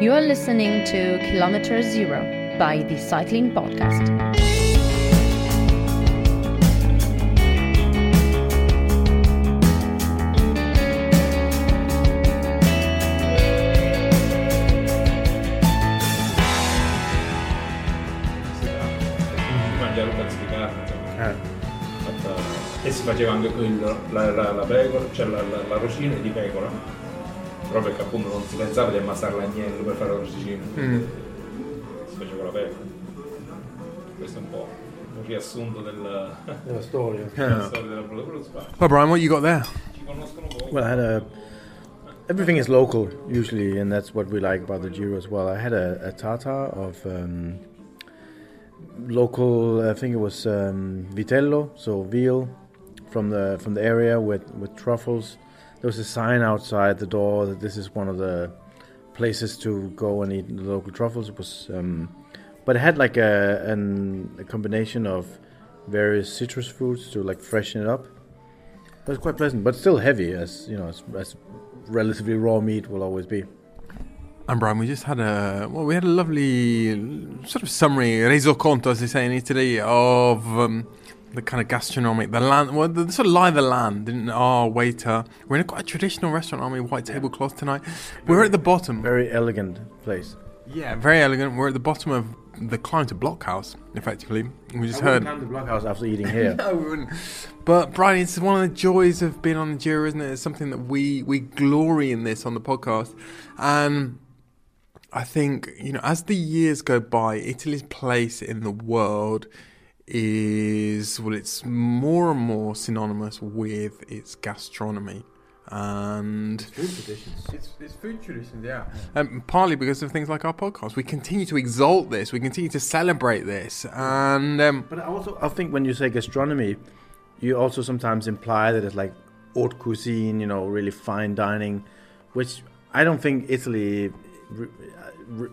You are listening to Kilometer Zero by the Cycling Podcast. mangiare un pezzo di carne insomma. Eh. Fatta- e si faceva anche quello, la, la, la pecora, cioè la, la, la roscina di pecora però perché appunto non si pensava di ammassare l'agnello per fare la roscina Mm. si faceva la pecora questo è un po' un riassunto del, Della storia. della storia della Bulletproof Spa Well, Brian, what you got there? ci conoscono poco Well, I had a. Everything is local usually, and that's what we like about the Giro as well. I had a, a tartar of um, local. I think it was um, vitello, so veal from the from the area with with truffles. There was a sign outside the door that this is one of the places to go and eat the local truffles. It was, um, but it had like a an, a combination of various citrus fruits to like freshen it up. It was quite pleasant, but still heavy, as you know, as, as relatively raw meat will always be. And Brian, we just had a well, we had a lovely sort of summary resoconto, as they say in Italy, of um, the kind of gastronomic, the land, well, the, sort of lie of the land. Didn't our waiter? We're in a quite traditional restaurant, aren't we? White tablecloth tonight. We're at the bottom. Very elegant place. Yeah, very elegant. We're at the bottom of the climb to Blockhouse, effectively. We just heard. the blockhouse after eating here. No, we wouldn't. But Brian, it's one of the joys of being on the Giro, isn't it? It's something that we we glory in this on the podcast, and I think you know as the years go by, Italy's place in the world is well, it's more and more synonymous with its gastronomy. And Food traditions. it's, it's food traditions, yeah. Um, partly because of things like our podcast. We continue to exalt this, we continue to celebrate this. And um, But I also, I think when you say gastronomy, you also sometimes imply that it's like haute cuisine, you know, really fine dining, which I don't think Italy. re- re-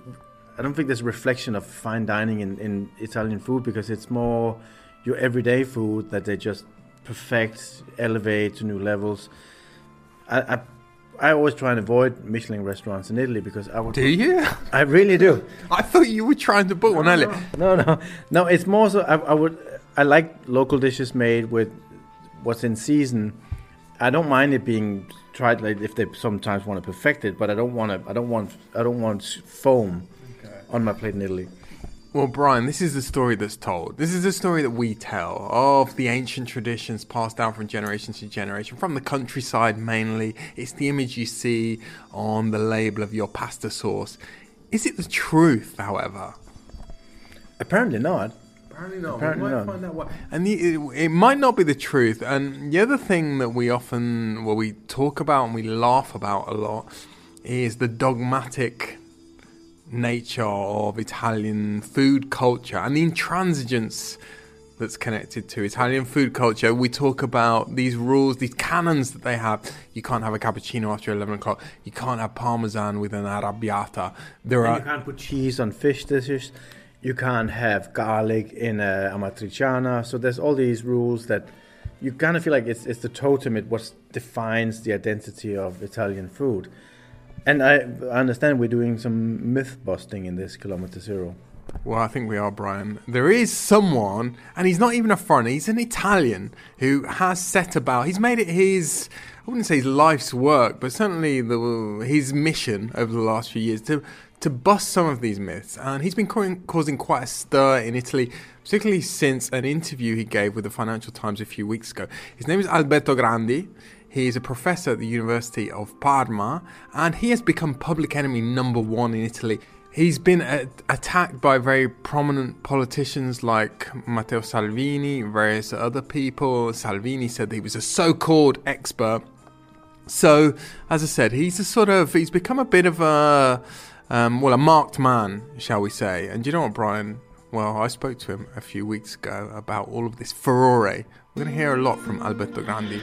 I don't think there's a reflection of fine dining in, in Italian food because it's more your everyday food that they just perfect, elevate to new levels. I, I, I always try and avoid Michelin restaurants in Italy because I would. do you? I really do. I thought you were trying to book one earlier. No, no, no. It's more so. I, I would. I like local dishes made with what's in season. I don't mind it being tried. Like if they sometimes want to perfect it, but I don't want to. I don't want. I don't want foam on my plate in Italy. Well, Brian, this is the story that's told. This is the story that we tell of the ancient traditions passed down from generation to generation, from the countryside mainly. It's the image you see on the label of your pasta sauce. Is it the truth, however? Apparently not. Apparently not. Apparently we might not. find out why. And the, it, it might not be the truth. And the other thing that we often, well, we talk about and we laugh about a lot is the dogmatic nature of Italian food culture and the intransigence that's connected to Italian food culture. We talk about these rules, these canons that they have. You can't have a cappuccino after 11 o'clock. You can't have parmesan with an arrabbiata. There And are you can't put cheese on fish dishes. You can't have garlic in a amatriciana. So there's all these rules that you kind of feel like it's it's the totem. It what defines the identity of Italian food. And I, understand we're doing some myth busting in this kilometer zero. Well, I think we are, Brian. There is someone, and he's not even a foreigner, he's an Italian who has set about, he's made it his, I wouldn't say his life's work, but certainly the, his mission over the last few years to, to bust some of these myths. And he's been causing quite a stir in Italy, particularly since an interview he gave with the Financial Times a few weeks ago. His name is Alberto Grandi. He is a professor at the University of Parma, and he has become public enemy number one in Italy. He's been attacked by very prominent politicians like Matteo Salvini, various other people. Salvini said he was a so called expert. So, as I said, he's a sort of, he's become a bit of a, um, well, a marked man, shall we say. And you know what, Brian? Well, I spoke to him a few weeks ago about all of this furore. We're going to hear a lot from Alberto Grandi.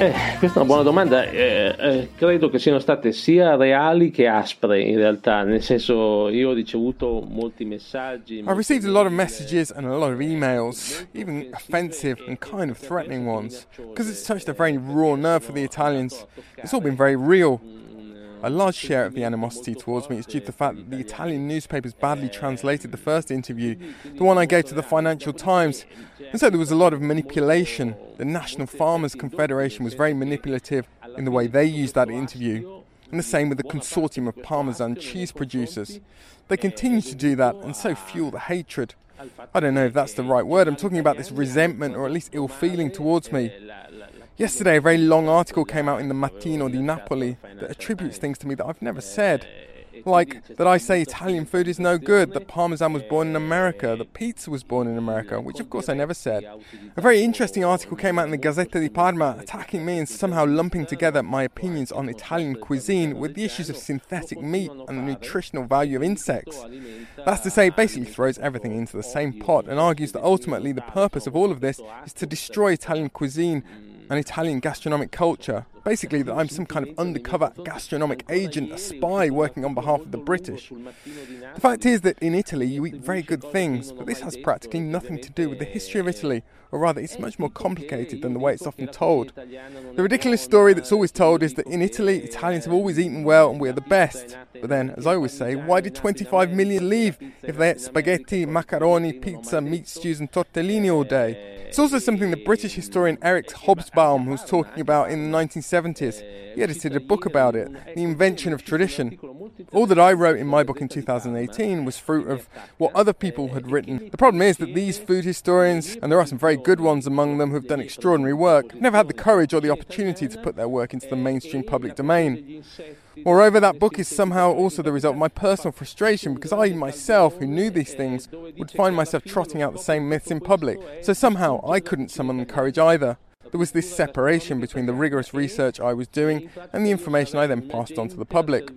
Eh, questa è una buona domanda. Eh, eh, credo che siano state sia reali che aspre in realtà, nel senso io ho ricevuto molti messaggi. I received a lot of messages and a lot of emails, even offensive and kind of threatening ones, because it's touched a very raw nerve for the Italians. It's all been very real. A large share of the animosity towards me is due to the fact that the Italian newspapers badly translated the first interview, the one I gave to the Financial Times, and so there was a lot of manipulation. The National Farmers Confederation was very manipulative in the way they used that interview, and the same with the consortium of Parmesan cheese producers. They continue to do that and so fuel the hatred. I don't know if that's the right word, I'm talking about this resentment or at least ill feeling towards me. Yesterday, a very long article came out in the Mattino di Napoli that attributes things to me that I've never said. Like that I say Italian food is no good, that Parmesan was born in America, that pizza was born in America, which of course I never said. A very interesting article came out in the Gazzetta di Parma attacking me and somehow lumping together my opinions on Italian cuisine with the issues of synthetic meat and the nutritional value of insects. That's to say, it basically throws everything into the same pot and argues that ultimately the purpose of all of this is to destroy Italian cuisine and Italian gastronomic culture. Basically, that I'm some kind of undercover gastronomic agent, a spy working on behalf of the British. The fact is that in Italy you eat very good things, but this has practically nothing to do with the history of Italy, or rather, it's much more complicated than the way it's often told. The ridiculous story that's always told is that in Italy, Italians have always eaten well and we're the best. But then, as I always say, why did 25 million leave if they ate spaghetti, macaroni, pizza, meat stews, and tortellini all day? It's also something the British historian Eric Hobsbawm was talking about in the 1970s. He edited a book about it, The Invention of Tradition. All that I wrote in my book in 2018 was fruit of what other people had written. The problem is that these food historians, and there are some very good ones among them who've done extraordinary work, never had the courage or the opportunity to put their work into the mainstream public domain. Moreover, that book is somehow also the result of my personal frustration because I myself, who knew these things, would find myself trotting out the same myths in public. So somehow I couldn't summon the courage either. There was this separation between the rigorous research I was doing and the information I then passed on to the public.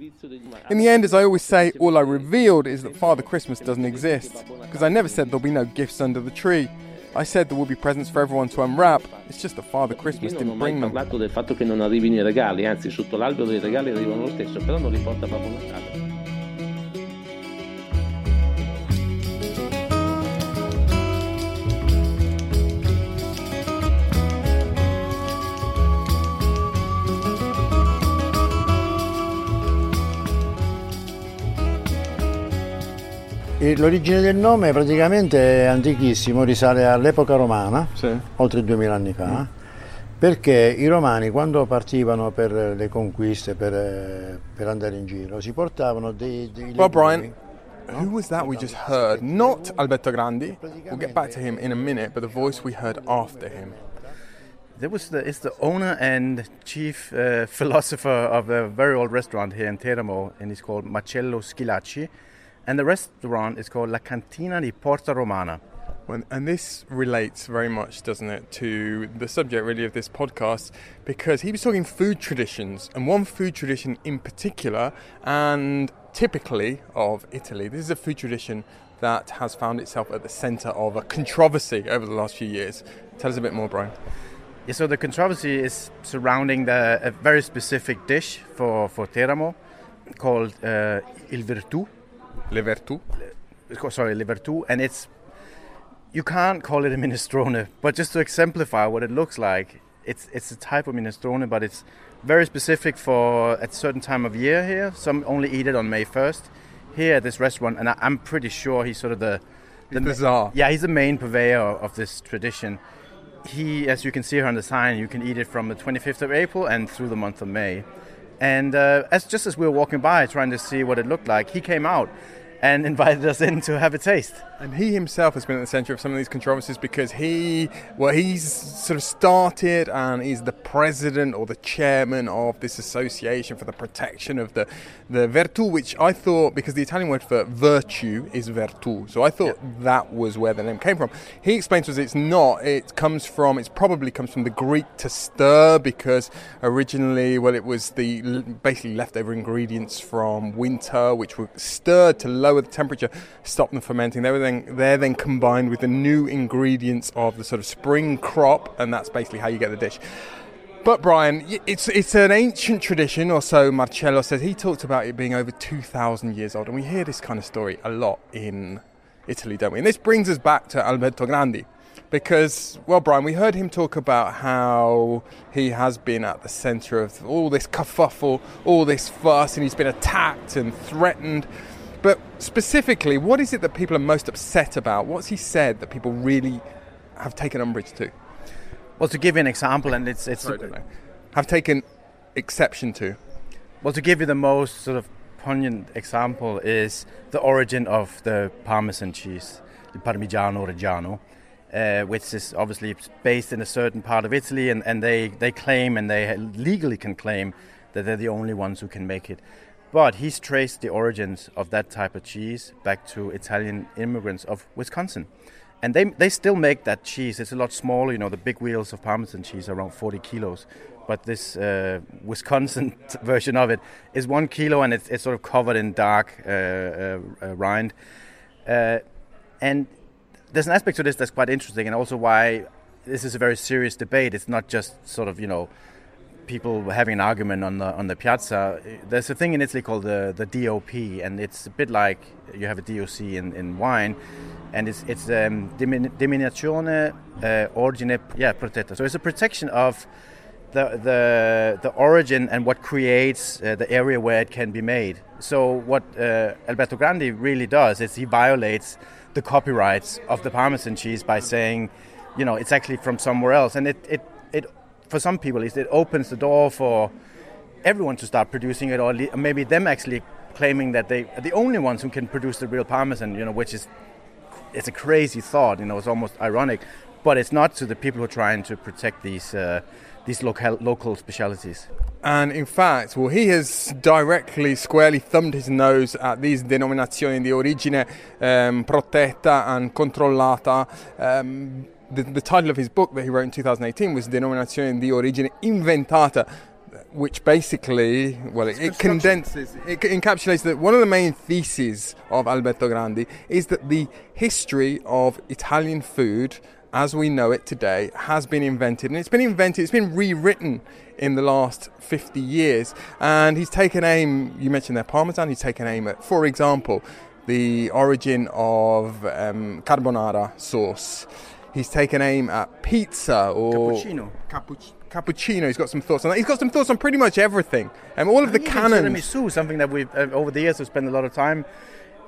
In the end, as I always say, all I revealed is that Father Christmas doesn't exist, because I never said there'll be no gifts under the tree. I said there will be presents for everyone to unwrap. It's just that Father Christmas didn't bring them. del fatto che non arrivino i regali, anzi sotto l'albero dei regali arrivano lo stesso, però non li porta Babbo Natale. L'origine del nome praticamente è antichissimo, risale all'epoca romana, oltre 2000 anni fa, perché i romani quando partivano per le conquiste, per, eh, per andare in giro, si portavano dei... dei Well, legumi, Brian, who was that we just heard? Not Alberto Grandi. We'll get back to him in a minute, but the voice we heard after him. That was the is the owner and chief uh, philosopher of a very old restaurant here in Teramo, and it's called Marcello Schilacci, and the restaurant is called La Cantina di Porta Romana. When, and this relates very much, doesn't it, to the subject really of this podcast, because he was talking food traditions, and one food tradition in particular, and typically of Italy. This is a food tradition that has found itself at the centre of a controversy over the last few years. Tell us a bit more, Brian. Yeah, so the controversy is surrounding the, a very specific dish for, for Teramo called uh, Il Virtù. Le Vertu. It's Sorry, Le Virtù, and it's you can't call it a minestrone, but just to exemplify what it looks like, it's it's a type of minestrone, but it's very specific for a certain time of year here. Some only eat it on May first here at this restaurant, and I, I'm pretty sure he's sort of the the czar. Yeah, he's the main purveyor of this tradition. He, as you can see here on the sign, you can eat it from the 25th of April and through the month of May. And uh, as just as we were walking by, trying to see what it looked like, he came out and invited us in to have a taste. And he himself has been at the centre of some of these controversies because he, well, he's sort of started and he's the president or the chairman of this association for the protection of the, the virtù, which I thought, because the Italian word for virtue is virtù, so I thought that was where the name came from. He explains to us it's not, it comes from, it probably comes from the Greek to stir because originally, well, it was the basically leftover ingredients from winter which were stirred to lower the temperature, stop them fermenting. They were then they're then combined with the new ingredients of the sort of spring crop, and that's basically how you get the dish. But Brian, it's it's an ancient tradition, or so Marcello says. He talked about it being over two thousand years old, and we hear this kind of story a lot in Italy, don't we? And this brings us back to Alberto Grandi, because well, Brian, we heard him talk about how he has been at the centre of all this kerfuffle, all this fuss, and he's been attacked and threatened. But specifically, what is it that people are most upset about? What's he said that people really have taken umbrage to? Well, to give you an example, and it's it's Sorry. Have taken exception to. well to give you the most sort of poignant example is the origin of the Parmesan cheese, the Parmigiano Reggiano, uh, which is obviously based in a certain part of Italy, and, and they they claim and they legally can claim that they're the only ones who can make it. But he's traced the origins of that type of cheese back to Italian immigrants of Wisconsin. And they, they still make that cheese. It's a lot smaller, you know, the big wheels of Parmesan cheese are around 40 kilos. But this uh, Wisconsin version of it is one kilo and it's, it's sort of covered in dark uh, uh, uh, rind. Uh, and there's an aspect to this that's quite interesting and also why this is a very serious debate. It's not just sort of, you know, people having an argument on the on the piazza. There's a thing in Italy called the the DOP, and it's a bit like you have a DOC in, in wine, and it's it's um, denominazione uh, origine yeah protetta. So it's a protection of the the the origin and what creates uh, the area where it can be made. So what uh, Alberto Grandi really does is he violates the copyrights of the Parmesan cheese by saying, you know, it's actually from somewhere else, and it it for some people it opens the door for everyone to start producing it, or maybe them actually claiming that they are the only ones who can produce the real parmesan. You know, which is it's a crazy thought. You know, it's almost ironic, but it's not to the people who are trying to protect these uh, these local local specialities. And in fact, well, he has directly, squarely thumbed his nose at these denominazioni di origine um, protetta and controllata. Um, the, the title of his book that he wrote in 2018 was Denominazione di origine inventata, which basically, well, it, it condenses, it encapsulates that one of the main theses of Alberto Grandi is that the history of Italian food as we know it today has been invented and it's been invented it's been rewritten in the last 50 years and he's taken aim you mentioned there parmesan he's taken aim at for example the origin of um, carbonara sauce he's taken aim at pizza or Cappuccino. Cappuc- cappuccino he's got some thoughts on that he's got some thoughts on pretty much everything and all of the canons Tiramisu, something that we've uh, over the years have spent a lot of time,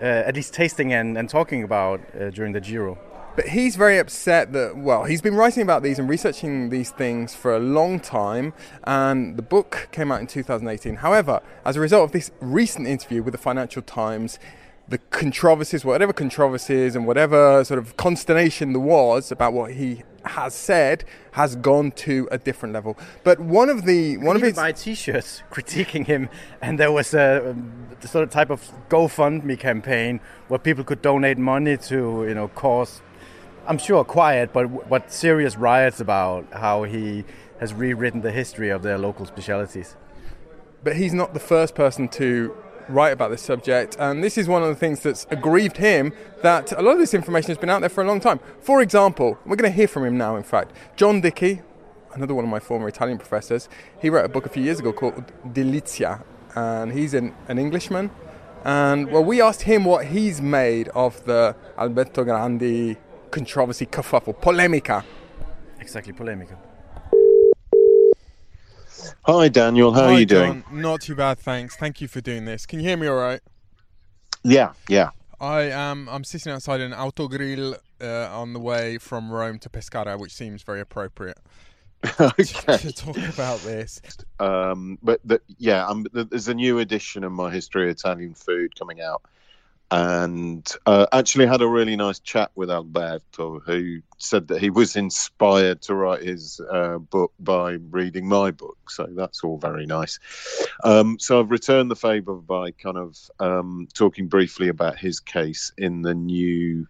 uh, at least tasting and, and talking about uh, during the Giro. But he's very upset that, well, he's been writing about these and researching these things for a long time, and the book came out in 2018. However, as a result of this recent interview with the Financial Times, the controversies, whatever controversies and whatever sort of consternation there was about what he has said, has gone to a different level. But one of the one of his buy T-shirts critiquing him, and there was a sort of type of GoFundMe campaign where people could donate money to, you know, cause, I'm sure quiet, but but serious riots about how he has rewritten the history of their local specialities. but he's not the first person to write about this subject, and this is one of the things that's aggrieved him that a lot of this information has been out there for a long time. For example, we're going to hear from him now, in fact. John Dickie, another one of my former Italian professors, he wrote a book a few years ago called Delizia, and he's an, an Englishman. And well, we asked him what he's made of the Alberto Grandi controversy, kerfuffle, polemica. Exactly, polemica. Hi, Daniel. How are Hi, you doing? John. Not too bad, thanks. Thank you for doing this. Can you hear me all right? Yeah, yeah. I am. I'm sitting outside an autogrill uh, on the way from Rome to Pescara, which seems very appropriate okay. to talk about this. Um, but the, yeah, um, th- there's a new edition of my history of Italian food coming out, and uh, actually had a really nice chat with Alberto, who said that he was inspired to write his uh, book by reading my book. So that's all very nice. Um, so I've returned the favour by kind of um, talking briefly about his case in the new.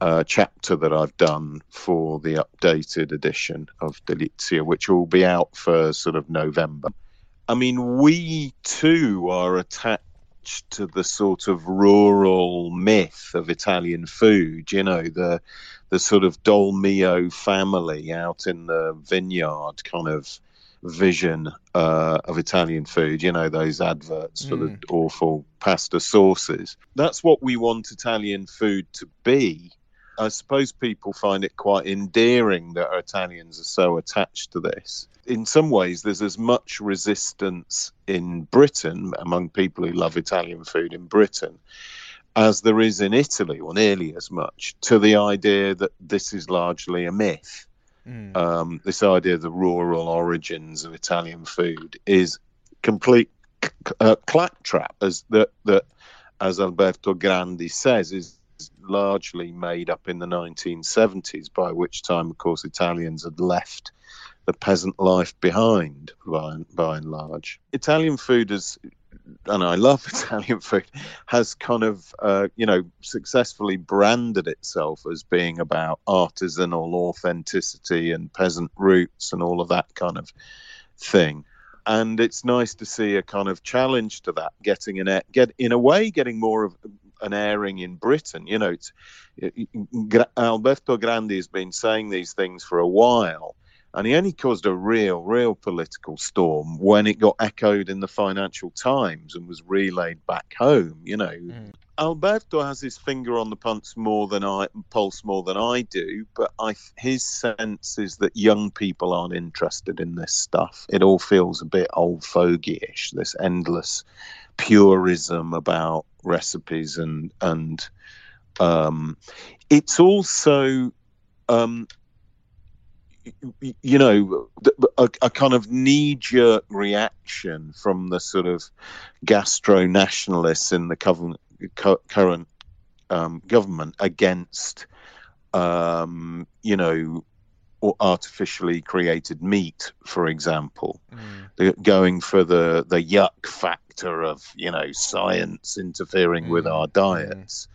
uh, chapter that I've done for the updated edition of Delizia, which will be out for sort of November. I mean, we too are attached to the sort of rural myth of Italian food. You know, the the sort of Dolmio family out in the vineyard, kind of vision uh, of Italian food. You know those adverts for the awful pasta sauces. That's what we want Italian food to be. I suppose people find it quite endearing that Italians are so attached to this. In some ways, there's as much resistance in Britain among people who love Italian food in Britain as there is in Italy, or nearly as much, to the idea that this is largely a myth. Mm. Um, this idea of the rural origins of Italian food is complete c- uh, claptrap, as that that as Alberto Grandi says, is largely made up in the 1970s, by which time, of course, Italians had left the peasant life behind by, by and large. Italian food is, and I love Italian food, has kind of, uh, you know, successfully branded itself as being about artisanal authenticity and peasant roots and all of that kind of thing. And it's nice to see a kind of challenge to that, getting an get in a way, getting more of an airing in Britain. You know, it's Alberto Grandi has been saying these things for a while, and he only caused a real, real political storm when it got echoed in the Financial Times and was relayed back home. You know, mm. Alberto has his finger on the pulse more than I pulse more than I do, but I his sense is that young people aren't interested in this stuff. It all feels a bit old fogyish. This endless purism about recipes and and um, it's also um, you know a, a kind of knee-jerk reaction from the sort of gastro nationalists in the current, current um, government against um, you know artificially created meat, for example, mm. going for the the yuck factor of you know science interfering mm. with our diets. Mm.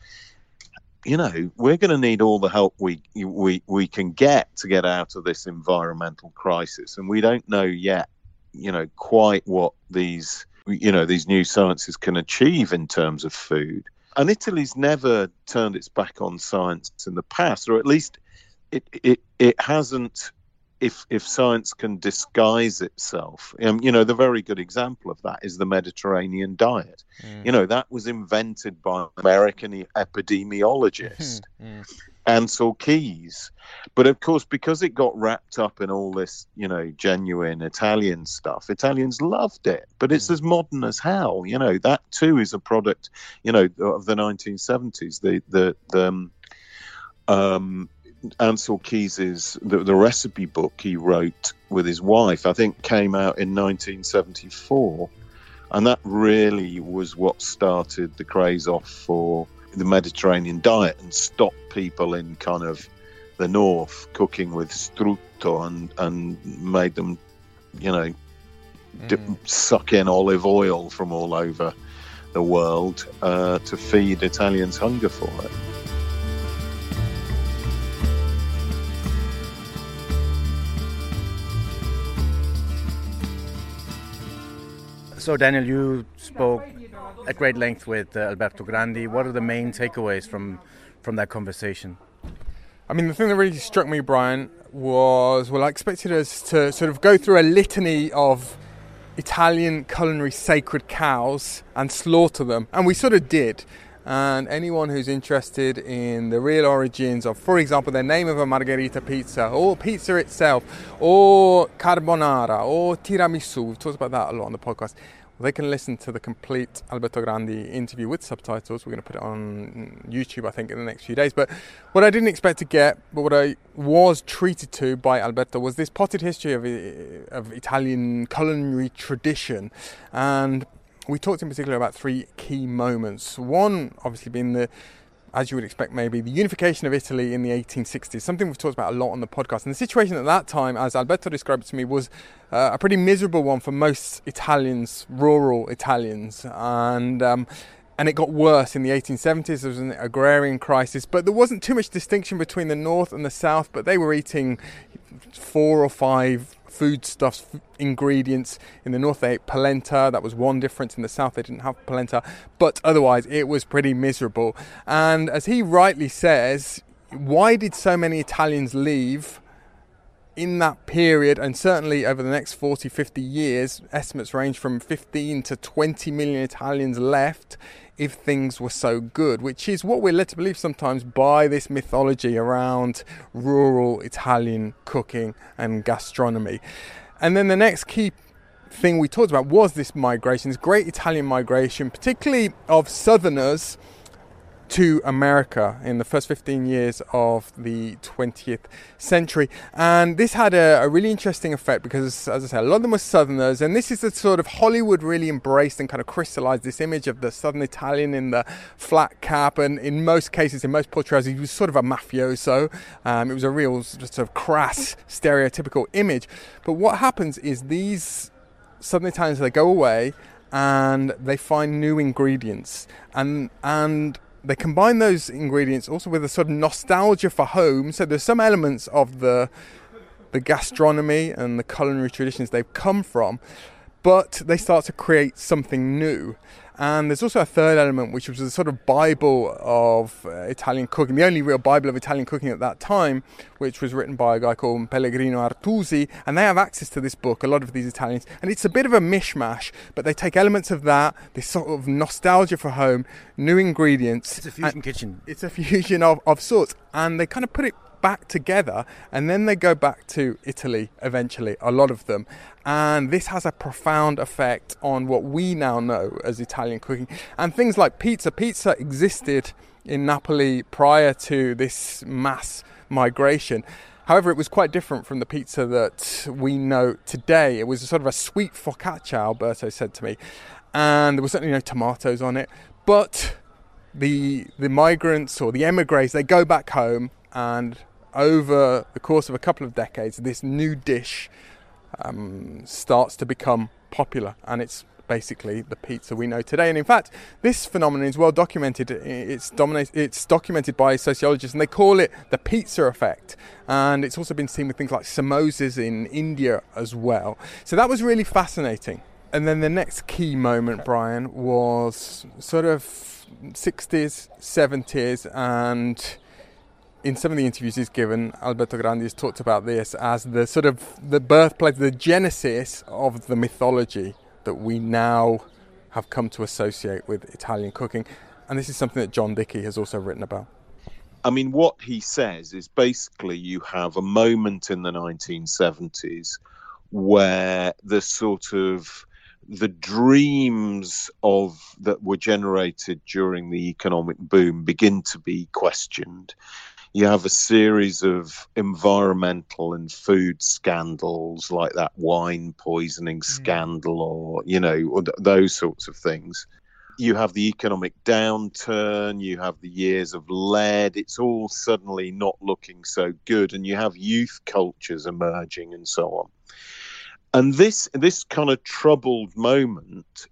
You know, we're going to need all the help we we we can get to get out of this environmental crisis, and we don't know yet, you know, quite what these you know these new sciences can achieve in terms of food. And Italy's never turned its back on science in the past, or at least it it it hasn't if if science can disguise itself um, you know the very good example of that is the mediterranean diet mm. you know that was invented by an american epidemiologist mm. ancel keys but of course because it got wrapped up in all this you know genuine italian stuff italians loved it but it's mm. as modern as hell you know that too is a product you know of the 1970s the the the um, um Ancel Keys's the, the recipe book he wrote with his wife, I think, came out in 1974, and that really was what started the craze off for the Mediterranean diet and stopped people in kind of the north cooking with strutto and and made them, you know, mm. dip, suck in olive oil from all over the world uh, to feed Italians' hunger for it. So, Daniel, you spoke at great length with uh, Alberto Grandi. What are the main takeaways from from that conversation? I mean, the thing that really struck me, Brian, was well, I expected us to sort of go through a litany of Italian culinary sacred cows and slaughter them, and we sort of did. And anyone who's interested in the real origins of, for example, the name of a margherita pizza, or pizza itself, or carbonara, or tiramisu, we've talked about that a lot on the podcast. They can listen to the complete Alberto Grandi interview with subtitles. We're going to put it on YouTube, I think, in the next few days. But what I didn't expect to get, but what I was treated to by Alberto, was this potted history of, of Italian culinary tradition. And we talked in particular about three key moments. One, obviously, being the as you would expect, maybe the unification of Italy in the 1860s, something we've talked about a lot on the podcast. And the situation at that time, as Alberto described to me, was uh, a pretty miserable one for most Italians, rural Italians. And um, and it got worse in the 1870s. There was an agrarian crisis, but there wasn't too much distinction between the north and the south. But they were eating four or five foodstuffs, ingredients. In the north, they ate polenta. That was one difference. In the south, they didn't have polenta. But otherwise, it was pretty miserable. And as he rightly says, why did so many Italians leave in that period, and certainly over the next 40, 50 years, estimates range from 15 to 20 million Italians left if things were so good, which is what we're led to believe sometimes by this mythology around rural Italian cooking and gastronomy. And then the next key thing we talked about was this migration, this great Italian migration, particularly of southerners to America in the first 15 years of the 20th century. And this had a, a, really interesting effect because, as I said, a lot of them were Southerners. And this is the sort of Hollywood really embraced and kind of crystallized this image of the Southern Italian in the flat cap. And in most cases, in most portrayals, he was sort of a mafioso. Um, it was a real sort of crass, stereotypical image. But what happens is these Southern Italians, they go away and they find new ingredients. And, and they combine those ingredients also with a sort of nostalgia for home. So there's some elements of the the gastronomy and the culinary traditions they've come from, but they start to create something new. And there's also a third element, which was a sort of Bible of uh, Italian cooking, the only real Bible of Italian cooking at that time, which was written by a guy called Pellegrino Artusi. And they have access to this book, a lot of these Italians. And it's a bit of a mishmash, but they take elements of that, this sort of nostalgia for home, new ingredients. It's a fusion kitchen. It's a fusion of, of sorts. And they kind of put it back together and then they go back to Italy eventually, a lot of them. And this has a profound effect on what we now know as Italian cooking. And things like pizza. Pizza existed in Napoli prior to this mass migration. However, it was quite different from the pizza that we know today. It was sort of a sweet focaccia, Alberto said to me, and there was certainly no tomatoes on it. But the the migrants or the emigres they go back home and over the course of a couple of decades, this new dish um, starts to become popular, and it's basically the pizza we know today. And in fact, this phenomenon is well documented. It's, it's documented by sociologists, and they call it the pizza effect. And it's also been seen with things like samosas in India as well. So that was really fascinating. And then the next key moment, Brian, was sort of 60s, 70s, and in some of the interviews he's given, Alberto Grandi has talked about this as the sort of the birthplace, the genesis of the mythology that we now have come to associate with Italian cooking. And this is something that John Dickie has also written about. I mean, what he says is basically you have a moment in the 1970s where the sort of the dreams of that were generated during the economic boom begin to be questioned you have a series of environmental and food scandals like that wine poisoning scandal or you know or th- those sorts of things. You have the economic downturn you have the years of lead it's all suddenly not looking so good and you have youth cultures emerging and so on. And this this kind of troubled moment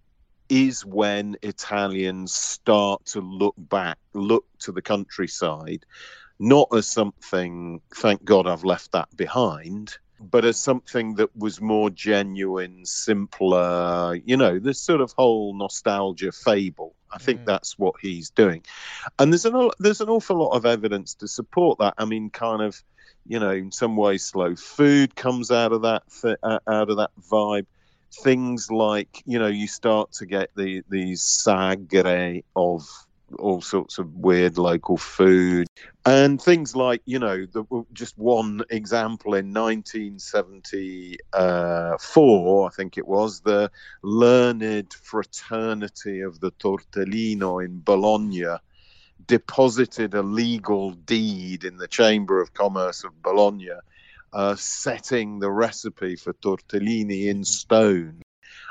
is when Italians start to look back, look to the countryside, not as something, thank God I've left that behind, but as something that was more genuine, simpler, you know, this sort of whole nostalgia fable. I think mm. that's what he's doing. And there's an, there's an awful lot of evidence to support that. I mean, kind of, you know, in some ways, slow food comes out of that, uh, out of that vibe things like you know you start to get the these sagre of all sorts of weird local food and things like you know the, just one example in 1974 i think it was the learned fraternity of the tortellino in bologna deposited a legal deed in the chamber of commerce of bologna uh, setting the recipe for tortellini in stone.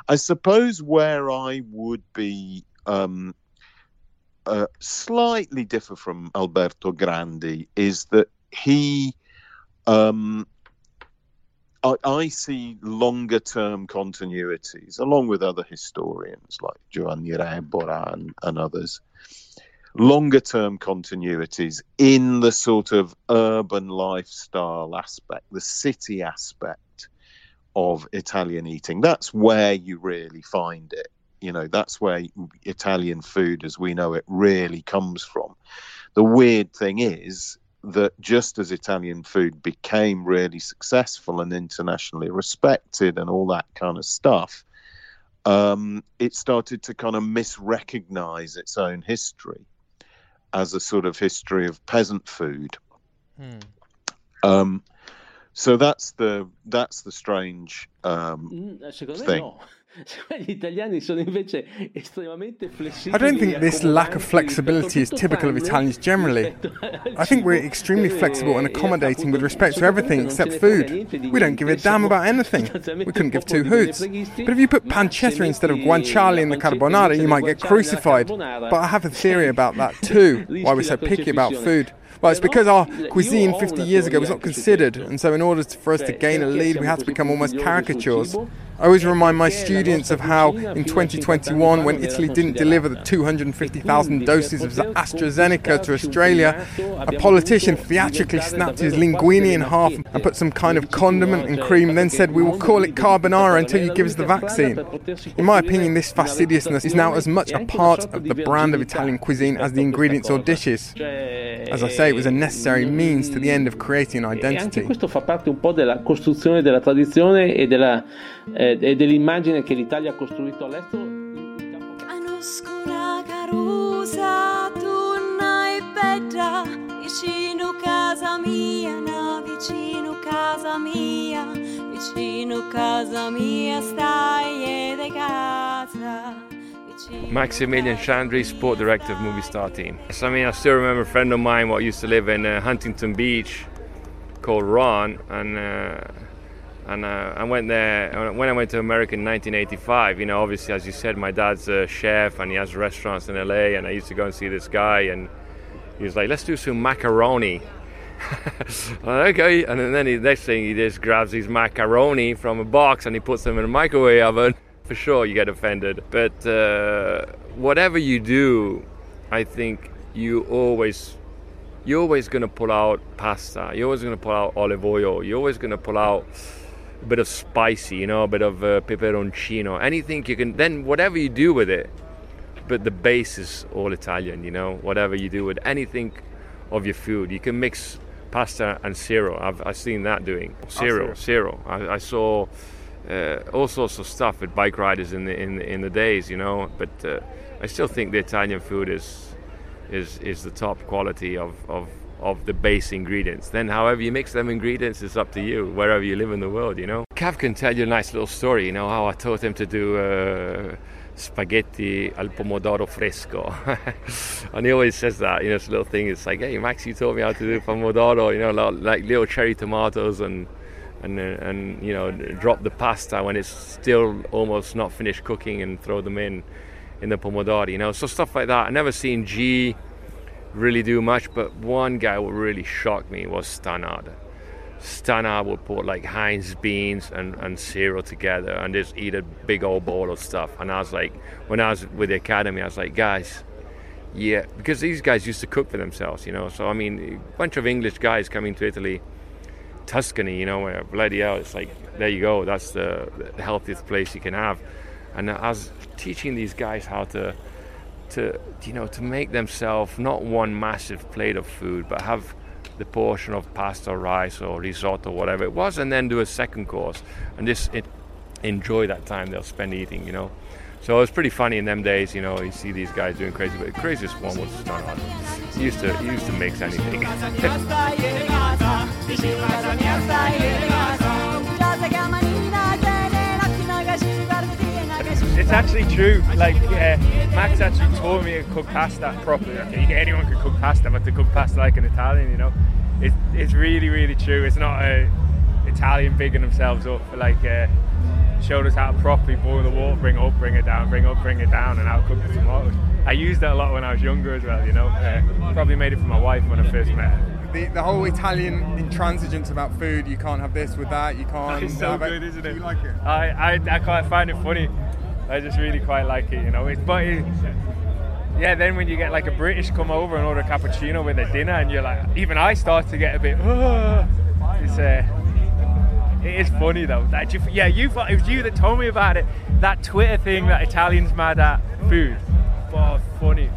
I suppose where i would be um, uh, slightly differ from Alberto Grandi is that he, um, I, I, see longer term continuities, along with other historians like Giovanni Rebora and, and others, longer term continuities in the sort of urban lifestyle aspect, the city aspect of Italian eating. That's where you really find it you know that's where Italian food as we know it really comes from. The weird thing is that just as Italian food became really successful and internationally respected and all that kind of stuff, um, it started to kind of misrecognize its own history as a sort of history of peasant food. Hmm. Um, so that's the that's the strange um, mm, thing. Gli italiani sono invece estremamente flessibili. I don't think this lack of flexibility is typical of Italians generally. I think we're extremely flexible and accommodating with respect to everything except food. We don't give a damn about anything. We couldn't give two hoots. But if you put pancetta instead of guanciale in the carbonara, you might get crucified. But I have a theory about that too, why we're so picky about food. Well, it's because our cuisine 50 years ago was not considered, and so in order for us to gain a lead, we had to become almost caricatures. I always remind my students of how in 2021, when Italy didn't deliver the 250,000 doses of AstraZeneca to Australia, a politician theatrically snapped his linguine in half and put some kind of condiment and cream, then said, We will call it carbonara until you give us the vaccine. In my opinion, this fastidiousness is now as much a part of the brand of Italian cuisine as the ingredients or dishes. As I say, it was a necessary means to the end of creating an identity. questo fa parte un po' della costruzione della tradizione e della eh, e dell'immagine che l'Italia ha costruito all'estero. Conosco una carusa, torna e bella, vicino casa mia, na, vicino casa mia, vicino casa mia stai ed casa. Maximilian Sciandri, sport director of Movistar Team. So, I mean, I still remember a friend of mine what used to live in uh, Huntington Beach called Ron, and uh, and uh, I went there when I went to America in 1985. You know, obviously, as you said, my dad's a chef and he has restaurants in LA, and I used to go and see this guy, and he was like, "Let's do some macaroni." okay, and then the next thing he just grabs these macaroni from a box and he puts them in a microwave oven. For sure, you get offended, but uh, whatever you do, I think you always you're always going to pull out pasta. You're always going to pull out olive oil. You're always going to pull out a bit of spicy, you know, a bit of uh, peperoncino, anything you can. Then whatever you do with it, but the base is all Italian, you know. Whatever you do with anything of your food, you can mix pasta and cereal. I've, I've seen that doing cereal, cereal. I, I saw uh, all sorts of stuff with bike riders in the in the, in the days, you know. But uh, I still think the Italian food is is is the top quality of, of of the base ingredients. Then, however you mix them ingredients, it's up to you, wherever you live in the world, you know. Cav can tell you a nice little story, you know, how I taught him to do uh, spaghetti al pomodoro fresco. and he always says that, you know, it's a little thing. It's like, hey, Max, you taught me how to do pomodoro, you know, like little cherry tomatoes and. And, and you know drop the pasta when it's still almost not finished cooking and throw them in in the pomodori you know so stuff like that I never seen G really do much, but one guy who really shocked me was Stannard. Stannard would put like Heinz beans and, and cereal together and just eat a big old bowl of stuff. And I was like, when I was with the academy, I was like, guys, yeah, because these guys used to cook for themselves, you know. So I mean, a bunch of English guys coming to Italy, Tuscany, you know, where bloody hell, it's like there you go, that's the, the healthiest place you can have. And I was teaching these guys how to to you know to make themselves not one massive plate of food but have the portion of pasta rice or risotto whatever it was and then do a second course. And just it, enjoy that time they'll spend eating you know? So it was pretty funny in them days you know you see these guys doing crazy but the craziest one was not on he used to he used to mix anything It's actually true. Like uh, Max actually taught me to cook pasta properly. Okay, anyone can cook pasta, but to cook pasta like an Italian, you know, it, it's really, really true. It's not a Italian bigging themselves up. for Like uh, showed us how to properly boil the water, bring it up, bring it down, bring up, bring it down, and how to cook the tomatoes. I used that a lot when I was younger as well. You know, uh, probably made it for my wife when I first met her the, the whole Italian intransigence about food. You can't have this with that. You can't. It's so good, isn't it? Do you like it? I, I, I quite find it funny. I just really quite like it, you know. It, but it, yeah, then when you get like a British come over and order a cappuccino with their dinner, and you're like, even I start to get a bit. Oh, it's uh, it is funny though. That you, yeah, you it was you that told me about it. That Twitter thing that Italians mad at food. Oh, funny.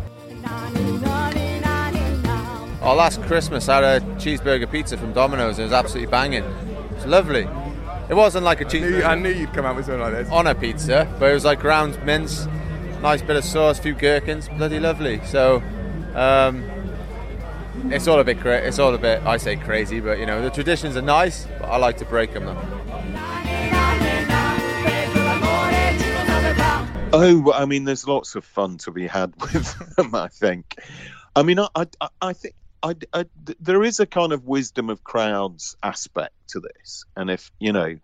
Oh, last Christmas I had a cheeseburger pizza from Domino's. And it was absolutely banging. It's lovely. It wasn't like a knew, cheeseburger I knew you'd come out with something like this. on a pizza, but it was like ground mince, nice bit of sauce, few gherkins, bloody lovely. So, um, it's all a bit cra- it's all a bit I say crazy, but you know the traditions are nice, but I like to break them though. Oh, I mean, there's lots of fun to be had with them. I think. I mean, I, I, I think I, I, there is a kind of wisdom of crowds aspect to this, and if you know,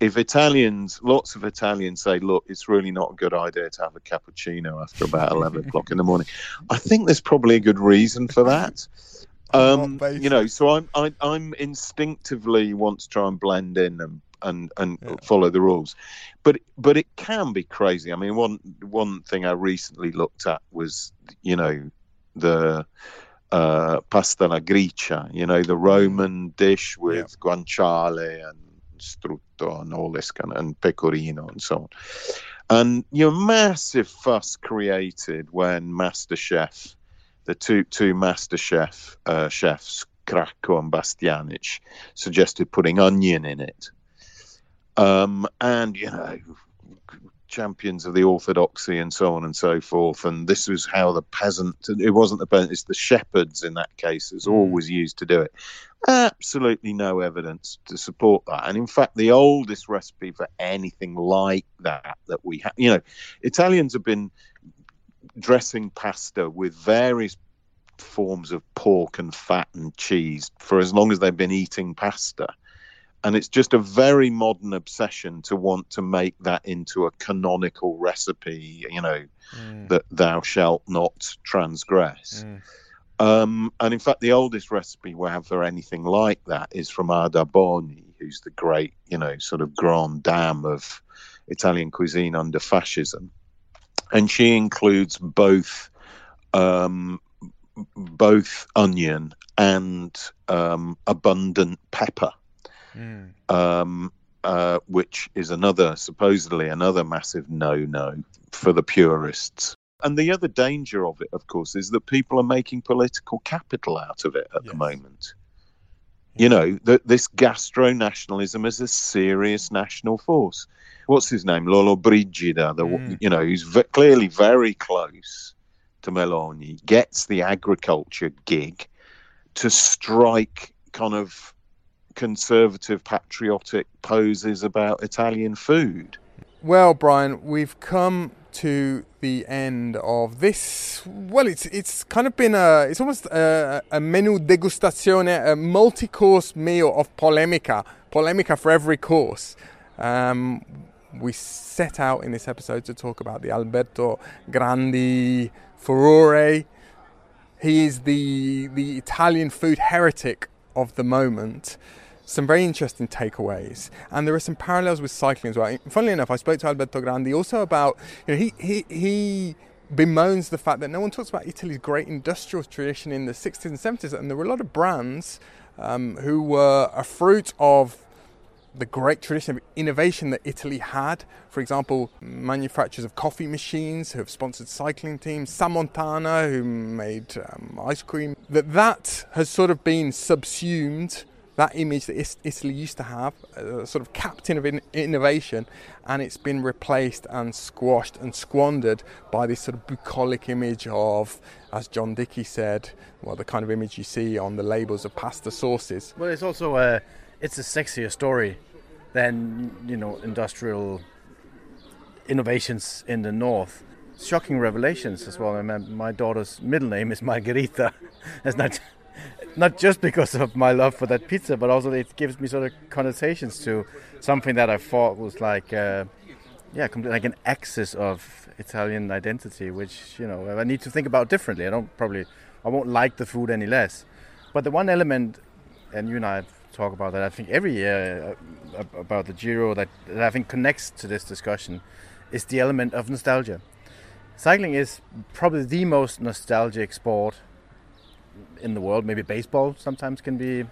if Italians, lots of Italians say, "Look, it's really not a good idea to have a cappuccino after about eleven o'clock in the morning," I think there's probably a good reason for that. Um, you know, so I'm, I, I'm instinctively want to try and blend in and and and Yeah. follow the rules, but but it can be crazy. I mean, one one thing I recently looked at was you know the uh, pasta alla gricia, you know, the Roman dish with guanciale and strutto and all this kind of, and pecorino and so on. And you know, massive fuss created when MasterChef, the two two MasterChef uh, chefs, Cracco and Bastianich, suggested putting onion in it. Um, and you know, champions of the orthodoxy and so on and so forth. And this was how the peasant, it wasn't the peasant, it's the shepherds in that case, is mm. always used to do it. Absolutely no evidence to support that. And in fact, the oldest recipe for anything like that that we have, you know, Italians have been dressing pasta with various forms of pork and fat and cheese for as long as they've been eating pasta and it's just a very modern obsession to want to make that into a canonical recipe you know that thou shalt not transgress. Um, and in fact the oldest recipe we have for anything like that is from ada boni who's the great you know sort of grande dame of italian cuisine under fascism. And she includes both um, both onion and um, abundant pepper um, uh, which is another, supposedly another massive no-no for the purists. And the other danger of it, of course, is that people are making political capital out of it at the Yes. moment. You know, that this gastro-nationalism is a serious national force. What's his name? Lollobrigida, the, Mm. you know, who's ve- clearly very close to Meloni, gets the agriculture gig to strike kind of conservative patriotic poses about Italian food. Well, Brian, we've come to the end of this. Well, it's it's kind of been a it's almost a, a menu degustazione, a multi-course meal of polemica, polemica for every course. Um, we set out in this episode to talk about the Alberto Grandi furore. He is the the Italian food heretic of the moment. Some very interesting takeaways, and there are some parallels with cycling as well. Funnily enough, I spoke to Alberto Grandi also about you know he he he bemoans the fact that no one talks about Italy's great industrial tradition in the 60s and 70s, and there were a lot of brands um, who were a fruit of the great tradition of innovation that Italy had. For example, manufacturers of coffee machines who have sponsored cycling teams, Sammontana who made um, ice cream. That that has sort of been subsumed. That image that Italy used to have, a sort of captain of in- innovation, and it's been replaced and squashed and squandered by this sort of bucolic image of, as John Dickie said, well, the kind of image you see on the labels of pasta sauces. Well, it's also a it's a sexier story than you know industrial innovations in the north. Shocking revelations as well. I mean, my daughter's middle name is Margherita. That's not not just because of my love for that pizza, but also it gives me sort of connotations to something that I thought was like, uh, yeah, like an axis of Italian identity, which you know I need to think about differently. I don't probably, I won't like the food any less. But the one element, and you and I talk about that, I think every year uh, about the Giro that, that I think connects to this discussion, is the element of nostalgia. Cycling is probably the most nostalgic sport in the world. Maybe baseball sometimes can be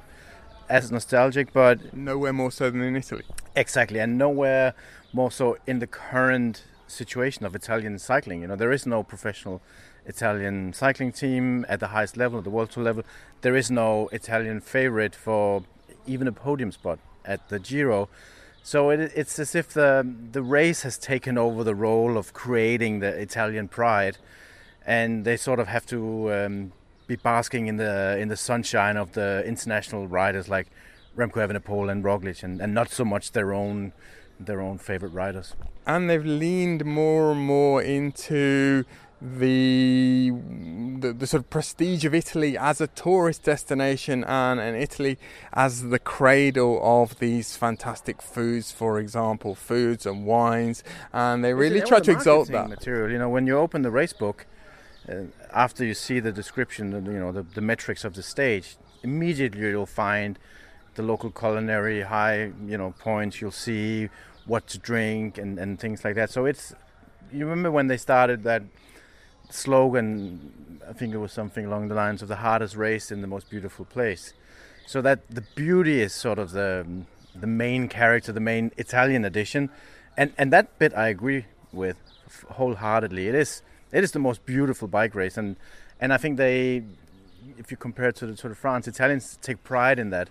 as nostalgic, but Nowhere more so than in Italy. exactly, and nowhere more so in the current situation of Italian cycling. You know, there is no professional Italian cycling team at the highest level, at the world tour level. There is no Italian favorite for even a podium spot at the Giro. So it, it's as if the the race has taken over the role of creating the Italian pride, and they sort of have to um, be basking in the in the sunshine of the international riders like Remco Evenepoel and Roglic, and, and not so much their own their own favorite riders. And they've leaned more and more into the, the, the sort of prestige of Italy as a tourist destination and, and Italy as the cradle of these fantastic foods, for example, foods and wines, and they really try to exalt that material. You know, when you open the race book, uh, after you see the description, you know, the, the metrics of the stage, immediately you'll find the local culinary high, you know, points. You'll see what to drink and, and things like that. So it's you remember when they started that slogan, I think it was something along the lines of the hardest race in the most beautiful place. So that the beauty is sort of the the main character, the main Italian edition, and and that bit I agree with wholeheartedly. It is it is the most beautiful bike race, and and I think they, if you compare it to the France, Italians take pride in that.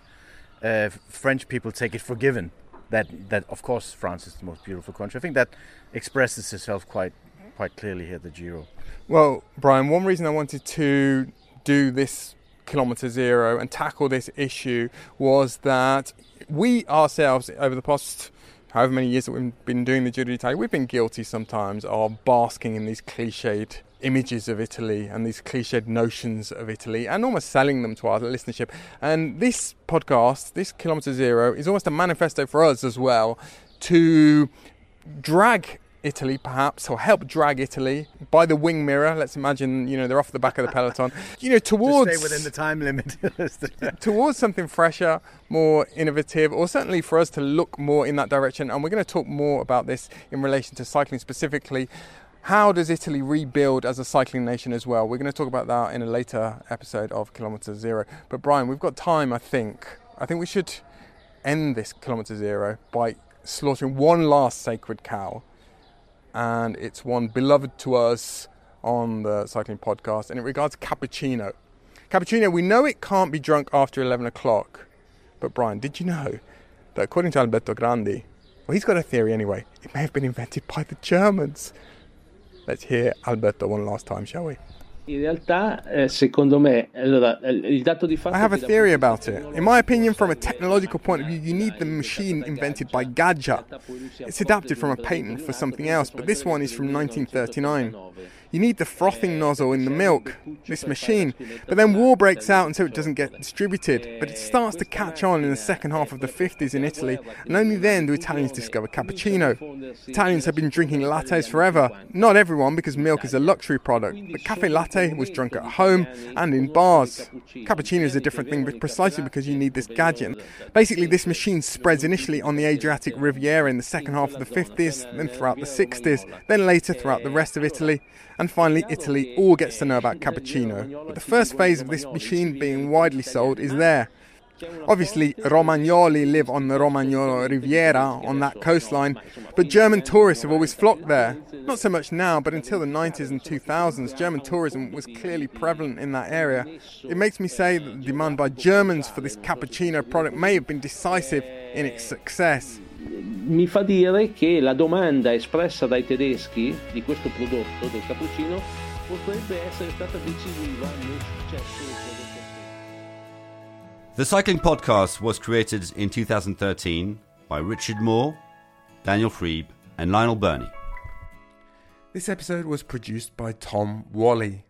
Uh, French people take it for given that that of course France is the most beautiful country. I think that expresses itself quite quite clearly here at the Giro. Well, Brian, one reason I wanted to do this kilometer zero and tackle this issue was that we ourselves, over the past however many years that we've been doing the d'Italia, we've been guilty sometimes of basking in these cliched images of Italy and these cliched notions of Italy and almost selling them to our listenership. And this podcast, this Kilometer Zero, is almost a manifesto for us as well to drag Italy, perhaps, or help drag Italy by the wing mirror. Let's imagine, you know, they're off the back of the peloton. You know, towards to stay within the time limit, towards something fresher, more innovative, or certainly for us to look more in that direction. And we're going to talk more about this in relation to cycling specifically. How does Italy rebuild as a cycling nation as well? We're going to talk about that in a later episode of Kilometer Zero. But Brian, we've got time, I think. I think we should end this Kilometer Zero by slaughtering one last sacred cow and it's one beloved to us on the cycling podcast, and it regards cappuccino. Cappuccino, we know it can't be drunk after 11 o'clock, but Brian, did you know that according to Alberto Grandi, well, he's got a theory anyway, it may have been invented by the Germans. Let's hear Alberto one last time, shall we? In realtà, eh, secondo me, allora, il dato di fatto I have a theory about it. In my opinion, from a technological point of view, you need the machine invented by Gaggia. It's adapted from a patent for something else, but this one is from 1939. You need the frothing nozzle in the milk, this machine. But then war breaks out and so it doesn't get distributed. But it starts to catch on in the second half of the 50s in Italy, and only then do Italians discover cappuccino. Italians have been drinking lattes forever. Not everyone, because milk is a luxury product, but cafe latte was drunk at home and in bars. Cappuccino is a different thing, but precisely because you need this gadget. Basically, this machine spreads initially on the Adriatic Riviera in the second half of the 50s, then throughout the 60s, then later throughout the rest of Italy. And finally, Italy all gets to know about cappuccino. But the first phase of this machine being widely sold is there. Obviously, Romagnoli live on the Romagnolo Riviera on that coastline, but German tourists have always flocked there. Not so much now, but until the 90s and 2000s, German tourism was clearly prevalent in that area. It makes me say that the demand by Germans for this cappuccino product may have been decisive in its success. Mi fa dire che la domanda espressa dai tedeschi di questo prodotto, del cappuccino, potrebbe essere stata decisiva nel successo del prodotto. The Cycling Podcast was created in 2013 by Richard Moore, Daniel Freeb, and Lionel Burney. This episode was produced by Tom Wally.